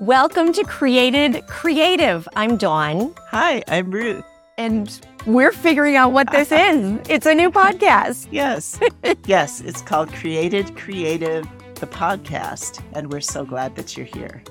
Welcome to Created Creative. I'm Dawn. Hi, I'm Ruth. And we're figuring out what this is. It's a new podcast. Yes. yes, it's called Created Creative, the podcast. And we're so glad that you're here.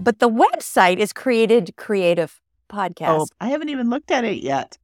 But the website is Created Creative Podcast. Oh, I haven't even looked at it yet.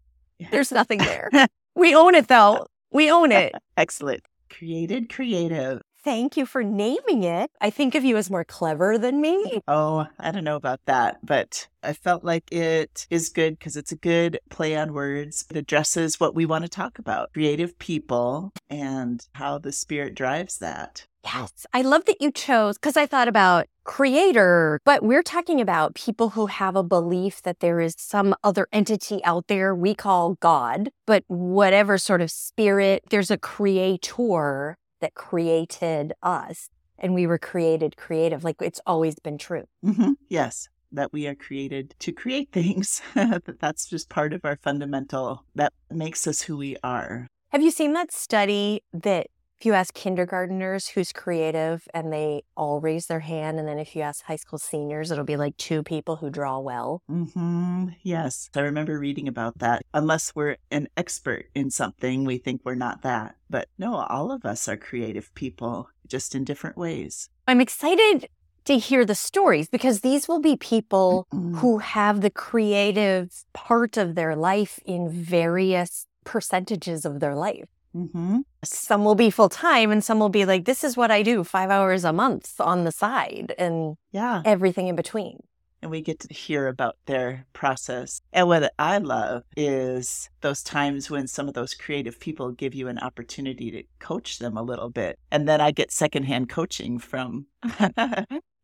There's nothing there. we own it though. We own it. Excellent. Created Creative thank you for naming it. I think of you as more clever than me. Oh, I don't know about that, but I felt like it is good because it's a good play on words. It addresses what we want to talk about creative people and how the spirit drives that. Yes. I love that you chose because I thought about creator, but we're talking about people who have a belief that there is some other entity out there we call God, but whatever sort of spirit, there's a creator that created us and we were created creative. Like it's always been true. Mm-hmm. Yes, that we are created to create things. that's just part of our fundamental that makes us who we are. Have you seen that study that if you ask kindergarteners who's creative and they all raise their hand and then if you ask high school seniors it'll be like two people who draw well mm-hmm. yes i remember reading about that unless we're an expert in something we think we're not that but no all of us are creative people just in different ways i'm excited to hear the stories because these will be people mm-hmm. who have the creative part of their life in various percentages of their life Mm-hmm. Some will be full time and some will be like, this is what I do five hours a month on the side and yeah, everything in between. And we get to hear about their process. And what I love is those times when some of those creative people give you an opportunity to coach them a little bit. And then I get secondhand coaching from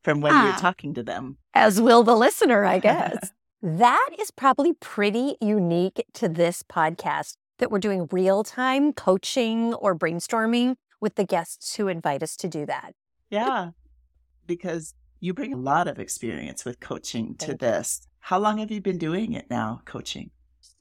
from when ah, you're talking to them. As will the listener, I guess. that is probably pretty unique to this podcast that we're doing real time coaching or brainstorming with the guests who invite us to do that. Yeah, because you bring a lot of experience with coaching to this. How long have you been doing it now, coaching?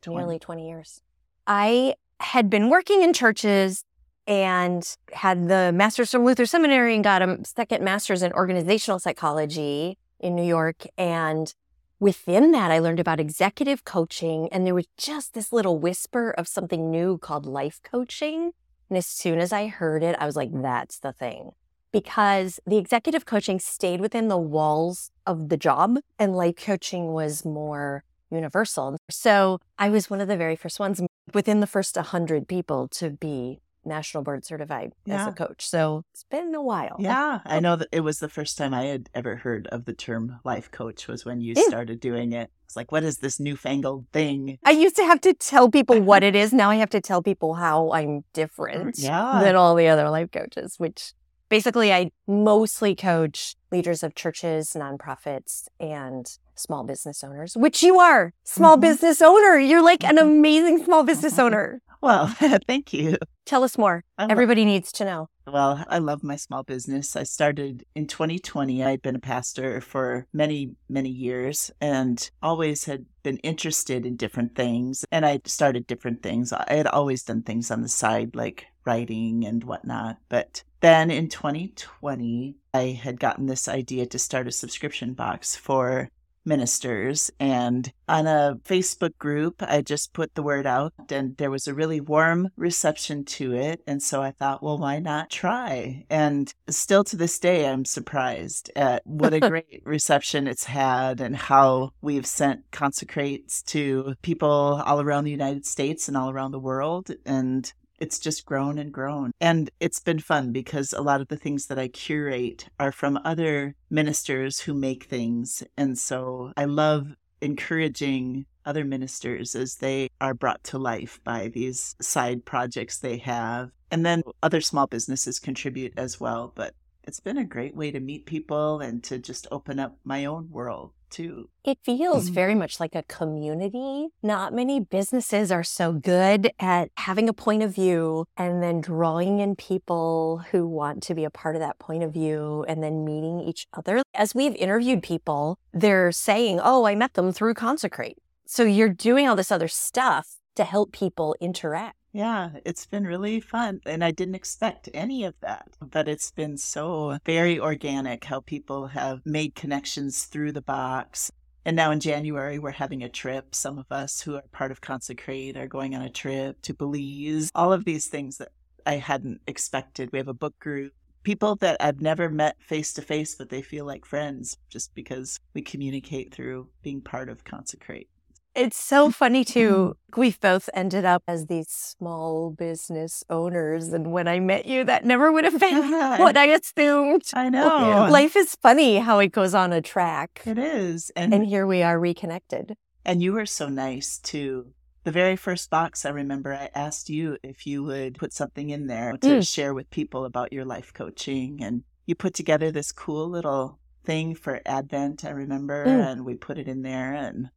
20. Nearly 20 years. I had been working in churches and had the master's from Luther Seminary and got a second master's in organizational psychology in New York. And within that, I learned about executive coaching, and there was just this little whisper of something new called life coaching. And as soon as I heard it, I was like, that's the thing. Because the executive coaching stayed within the walls of the job, and life coaching was more universal. So I was one of the very first ones within the first 100 people to be national board certified yeah. as a coach. So it's been a while. Yeah. I oh. know that it was the first time I had ever heard of the term life coach was when you started doing it. It's like, what is this newfangled thing? I used to have to tell people what it is. Now I have to tell people how I'm mm, different yeah. than all the other life coaches, which basically I mostly coach leaders of churches, nonprofits, and small business owners, which you are. Small mm-hmm. business owner. You're like an mm-hmm. amazing small business owner. Well, thank you. Tell us more. Everybody needs to know. Well, I love my small business. I started in 2020. I'd been a pastor for many, many years and always had been interested in different things. And I started different things. I had always done things on the side, like writing and whatnot. But then in 2020, I had gotten this idea to start a subscription box for ministers. And on a Facebook group, I just put the word out, and there was a really warm reception to it. And so I thought, well, why not try? And still to this day, I'm surprised at what a great reception it's had and how we've sent consecrates to people all around the United States and all around the world. And it's just grown and grown. And it's been fun because a lot of the things that I curate are from other ministers who make things. And so I love encouraging other ministers as they are brought to life by these side projects they have. And then other small businesses contribute as well. But it's been a great way to meet people and to just open up my own world too. It feels mm-hmm. very much like a community. Not many businesses are so good at having a point of view and then drawing in people who want to be a part of that point of view and then meeting each other. As we've interviewed people, they're saying, Oh, I met them through Consecrate. So you're doing all this other stuff to help people interact. Yeah, it's been really fun. And I didn't expect any of that, but it's been so very organic how people have made connections through the box. And now in January, we're having a trip. Some of us who are part of Consecrate are going on a trip to Belize. All of these things that I hadn't expected. We have a book group. People that I've never met face to face, but they feel like friends just because we communicate through being part of Consecrate. It's so funny too. We've both ended up as these small business owners. And when I met you, that never would have been what I assumed. I know. Life is funny how it goes on a track. It is. And, and here we are reconnected. And you were so nice too. The very first box, I remember I asked you if you would put something in there to mm. share with people about your life coaching. And you put together this cool little thing for Advent, I remember, mm. and we put it in there. And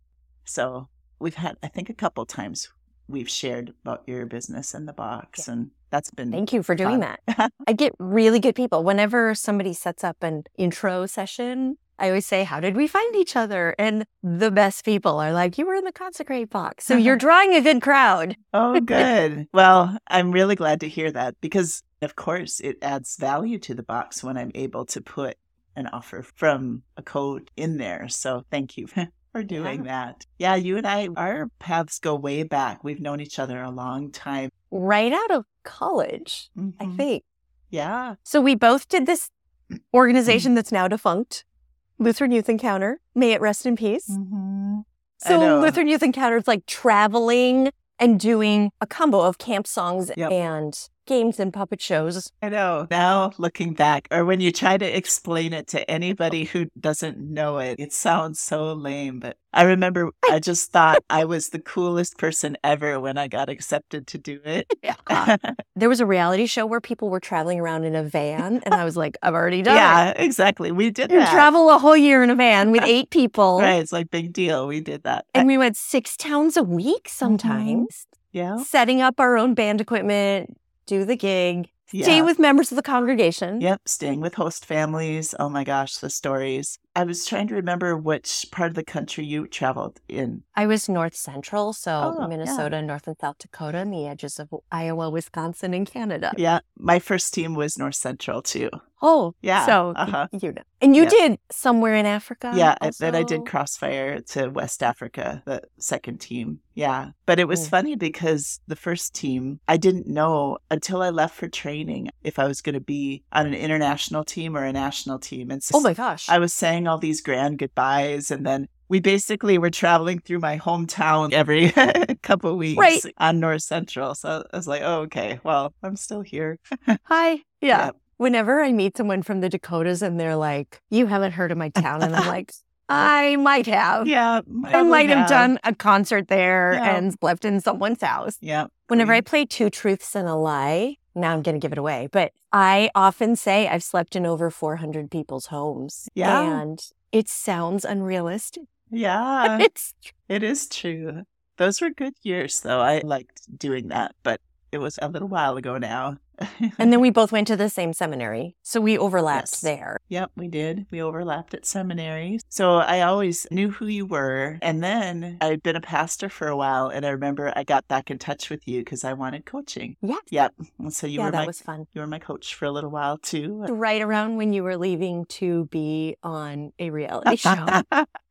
so we've had, I think, a couple times we've shared about your business in the box, yeah. and that's been. Thank you for doing fun. that. I get really good people. Whenever somebody sets up an intro session, I always say, How did we find each other? And the best people are like, You were in the consecrate box. So you're drawing a good crowd. oh, good. well, I'm really glad to hear that because, of course, it adds value to the box when I'm able to put an offer from a code in there. So thank you for doing yeah. that. Yeah, you and I, our paths go way back. We've known each other a long time. Right out of college, mm-hmm. I think. Yeah. So we both did this organization that's now defunct, Lutheran Youth Encounter. May it rest in peace. Mm-hmm. So Lutheran Youth Encounter is like traveling and doing a combo of camp songs yep. and games and puppet shows. I know. Now looking back, or when you try to explain it to anybody who doesn't know it, it sounds so lame. But I remember I just thought I was the coolest person ever when I got accepted to do it. Yeah. there was a reality show where people were traveling around in a van, and I was like, I've already done yeah, it. Yeah, exactly. We did you that. travel a whole year in a van with eight people. right. It's like big deal. We did that. And we went six towns a week sometimes. Mm-hmm. Yeah. Setting up our own band equipment, do the gig, yeah. stay with members of the congregation. Yep, staying with host families. Oh my gosh, the stories. I was trying to remember which part of the country you traveled in. I was north central, so oh, Minnesota, yeah. North and South Dakota, and the edges of Iowa, Wisconsin, and Canada. Yeah, my first team was north central too. Oh, yeah. So uh-huh. you know, and you yep. did somewhere in Africa. Yeah, also? then I did Crossfire to West Africa, the second team. Yeah, but it was mm. funny because the first team I didn't know until I left for training if I was going to be on an international team or a national team. And so oh my gosh, I was saying all these grand goodbyes, and then we basically were traveling through my hometown every couple weeks right. on North Central. So I was like, oh, okay, well, I'm still here. Hi. Yeah. Whenever I meet someone from the Dakotas and they're like, you haven't heard of my town. And I'm like, I might have. Yeah. I might have. have. done a concert there yeah. and slept in someone's house. Yeah. Whenever I play Two Truths and a Lie, now I'm going to give it away, but I often say I've slept in over 400 people's homes. Yeah. And it sounds unrealistic. Yeah. it's it is true. Those were good years though. I liked doing that, but it was a little while ago now. and then we both went to the same seminary. So we overlapped yes. there. Yep, we did. We overlapped at seminary. So I always knew who you were. And then I'd been a pastor for a while. And I remember I got back in touch with you because I wanted coaching. Yeah. Yep. And so you yeah, were that my, was fun. You were my coach for a little while too. Right around when you were leaving to be on a reality show.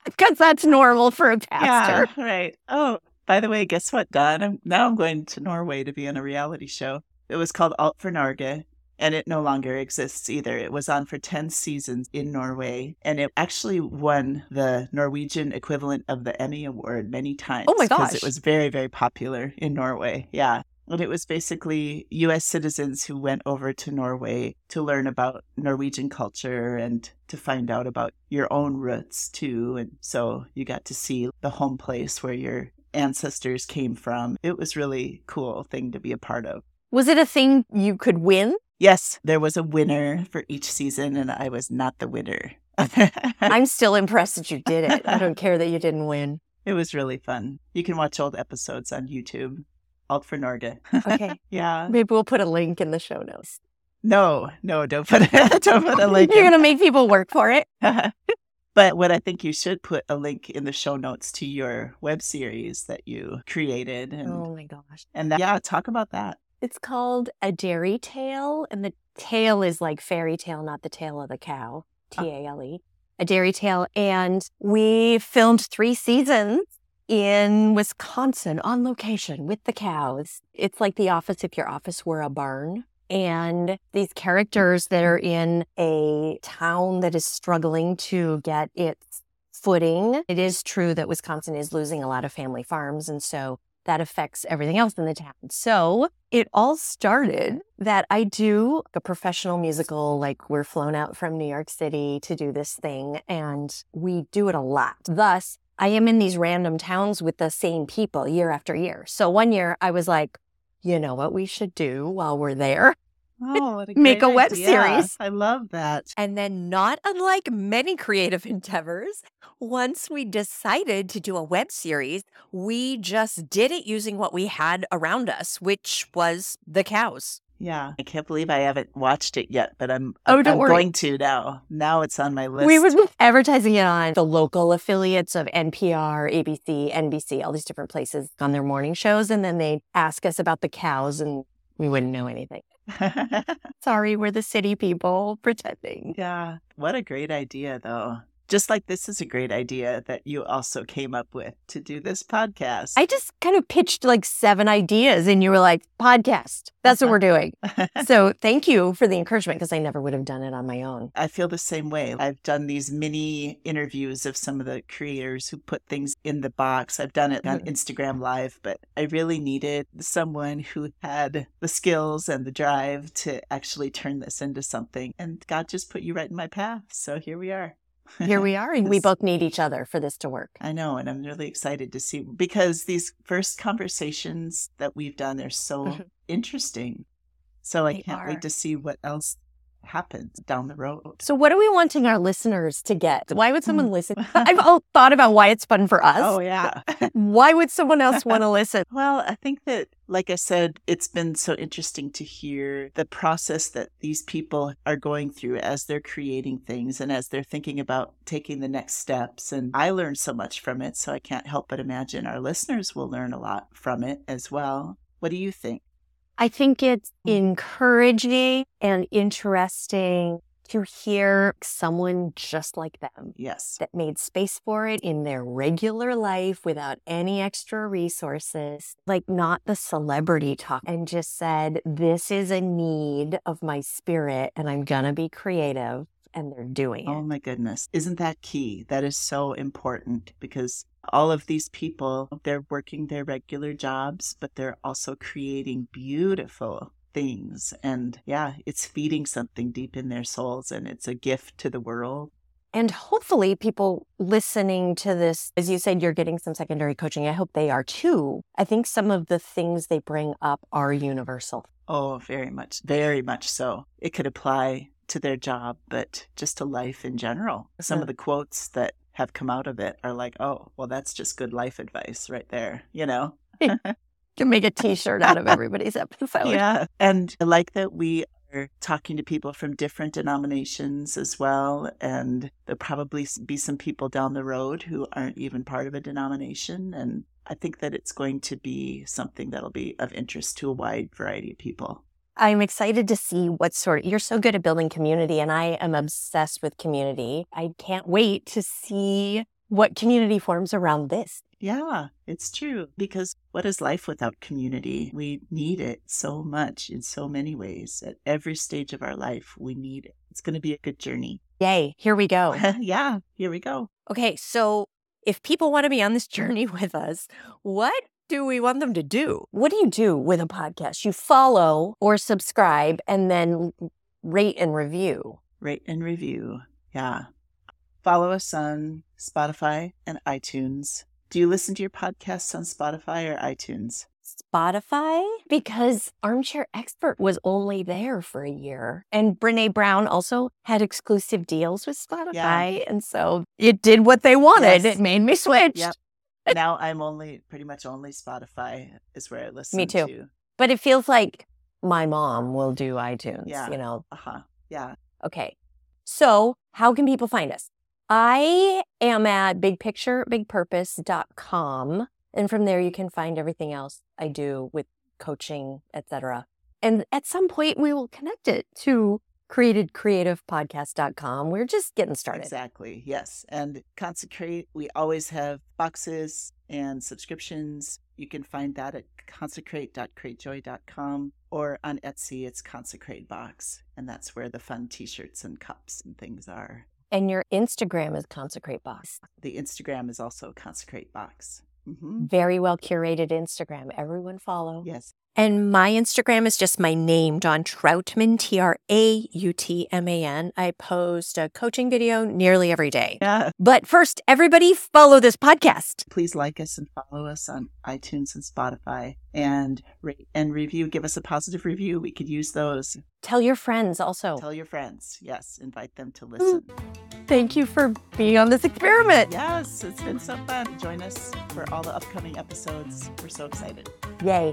Because that's normal for a pastor. Yeah, right. Oh, by the way, guess what, Dawn? I'm, now I'm going to Norway to be on a reality show. It was called Alt for Norge, and it no longer exists either. It was on for 10 seasons in Norway, and it actually won the Norwegian equivalent of the Emmy Award many times. Oh my gosh. Because it was very, very popular in Norway. Yeah. And it was basically US citizens who went over to Norway to learn about Norwegian culture and to find out about your own roots too. And so you got to see the home place where your ancestors came from. It was really cool thing to be a part of. Was it a thing you could win? Yes, there was a winner for each season, and I was not the winner. I'm still impressed that you did it. I don't care that you didn't win. It was really fun. You can watch old episodes on YouTube. Alt for Norge. Okay. yeah. Maybe we'll put a link in the show notes. No, no, don't put it, don't put a link. You're gonna make people work for it. But what I think you should put a link in the show notes to your web series that you created. And, Oh my gosh. and that, yeah, talk about that. It's called A Dairy Tale, and the tale is like fairy tale, not the tail of the cow. Uh T A L E. A Dairy Tale. And we filmed three seasons in Wisconsin on location with the cows. It's like The Office if your office were a barn. And these characters that are in a town that is struggling to get its footing. It is true that Wisconsin is losing a lot of family farms. And so that affects everything else in the town. So it all started that I do a professional musical, like we're flown out from New York City to do this thing, and we do it a lot. Thus, I am in these random towns with the same people year after year. So one year I was like, you know what we should do while we're there? Oh, what a Make a web idea. series. I love that. And then, not unlike many creative endeavors, once we decided to do a web series, we just did it using what we had around us, which was the cows. Yeah. I can't believe I haven't watched it yet, but I'm, Oh, I'm don't worry. going to now. Now it's on my list. We were advertising it on the local affiliates of NPR, ABC, NBC, all these different places on their morning shows. And then they'd ask us about the cows, and we wouldn't know anything. Sorry, we're the city people pretending. yeah. What a great idea, though. Just like this is a great idea that you also came up with to do this podcast. I just kind of pitched like seven ideas, and you were like, podcast. That's what we're doing. so thank you for the encouragement because I never would have done it on my own. I feel the same way. I've done these mini interviews of some of the creators who put things in the box. I've done it on Mhm. Instagram Live, but I really needed someone who had the skills and the drive to actually turn this into something. And God just put you right in my path. So here we are. Here we are, and we both need each other for this to work. I know, and I'm really excited to see because these first conversations that we've done—they're so Mhm. interesting. So I They can't are. wait to see what else happens down the road. So, what are we wanting our listeners to get? Why would someone listen? I've all thought about why it's fun for us. Oh, yeah. Why would someone else want to listen? Well, I think that, like I said, it's been so interesting to hear the process that these people are going through as they're creating things and as they're thinking about taking the next steps. And I learned so much from it. So I can't help but imagine our listeners will learn a lot from it as well. What do you think? I think it's Mm. encouraging and interesting to hear someone just like them Yes. that made space for it in their regular life without any extra resources, like not the celebrity talk, and just said, This is a need of my spirit, and I'm going to be creative. And they're doing oh it. Oh my goodness. Isn't that key? That is so important because all of these people, they're working their regular jobs, but they're also creating beautiful things. And yeah, it's feeding something deep in their souls and it's a gift to the world. And hopefully, people listening to this, as you said, you're getting some secondary coaching. I hope they are too. I think some of the things they bring up are universal. Oh, very much, very much so. It could apply to their job, but just to life in general. Some Mhm. of the quotes that have come out of it are like, oh, well, that's just good life advice right there, you know? Can make a T-shirt out of everybody's episode. Yeah. And I like that we are talking to people from different denominations as well. And there'll probably be some people down the road who aren't even part of a denomination. And I think that it's going to be something that'll be of interest to a wide variety of people. I'm excited to see what sort. You're so good at building community, and I am obsessed with community. I can't wait to see what community forms around this. Yeah, it's true. Because what is life without community? We need it so much in so many ways. At every stage of our life, we need it. It's going to be a good journey. Yay! Here we go. yeah, here we go. Okay, so if people want to be on this journey with us, what do we want them to do? What do you do with a podcast? You follow or subscribe and then rate and review. rate and review. Yeah. Follow us on Spotify and iTunes. Do you listen to your podcasts on Spotify or iTunes? Spotify because Armchair Expert was only there for a year. And Brene Brown also had exclusive deals with Spotify. And so it did what they wanted. Yes. It made me switch. Yep. Now I'm only pretty much only Spotify is where I listen Me too. to. But it feels like my mom will do iTunes, Yeah. you know. Uh huh. Yeah. Okay. So how can people find us? I am at bigpicturebigpurpose.com. And from there, you can find everything else I do with coaching, etc. And at some point, we will connect it to createdcreativepodcast.com. We're just getting started. Exactly. Yes. And Consecrate, we always have boxes and subscriptions. You can find that at consecrate.cratejoy.com or on Etsy, it's Consecrate Box. And that's where the fun t shirts and cups and things are. And your Instagram is Consecrate Box. The Instagram is also Consecrate Box. Mm-hmm. Very well curated Instagram. Everyone follow. Yes. And my Instagram is just my name, Dawn Trautman, T R A U T M A N. I post a coaching video nearly every day. Yeah. But first, everybody follow this podcast. Please like us and follow us on iTunes and Spotify and rate and review. Give us a positive review. We could use those. Tell your friends also. Tell your friends. Yes. Invite them to listen. Thank you for being on this experiment. Yes. It's been so fun. Join us for all the upcoming episodes. We're so excited. Yay.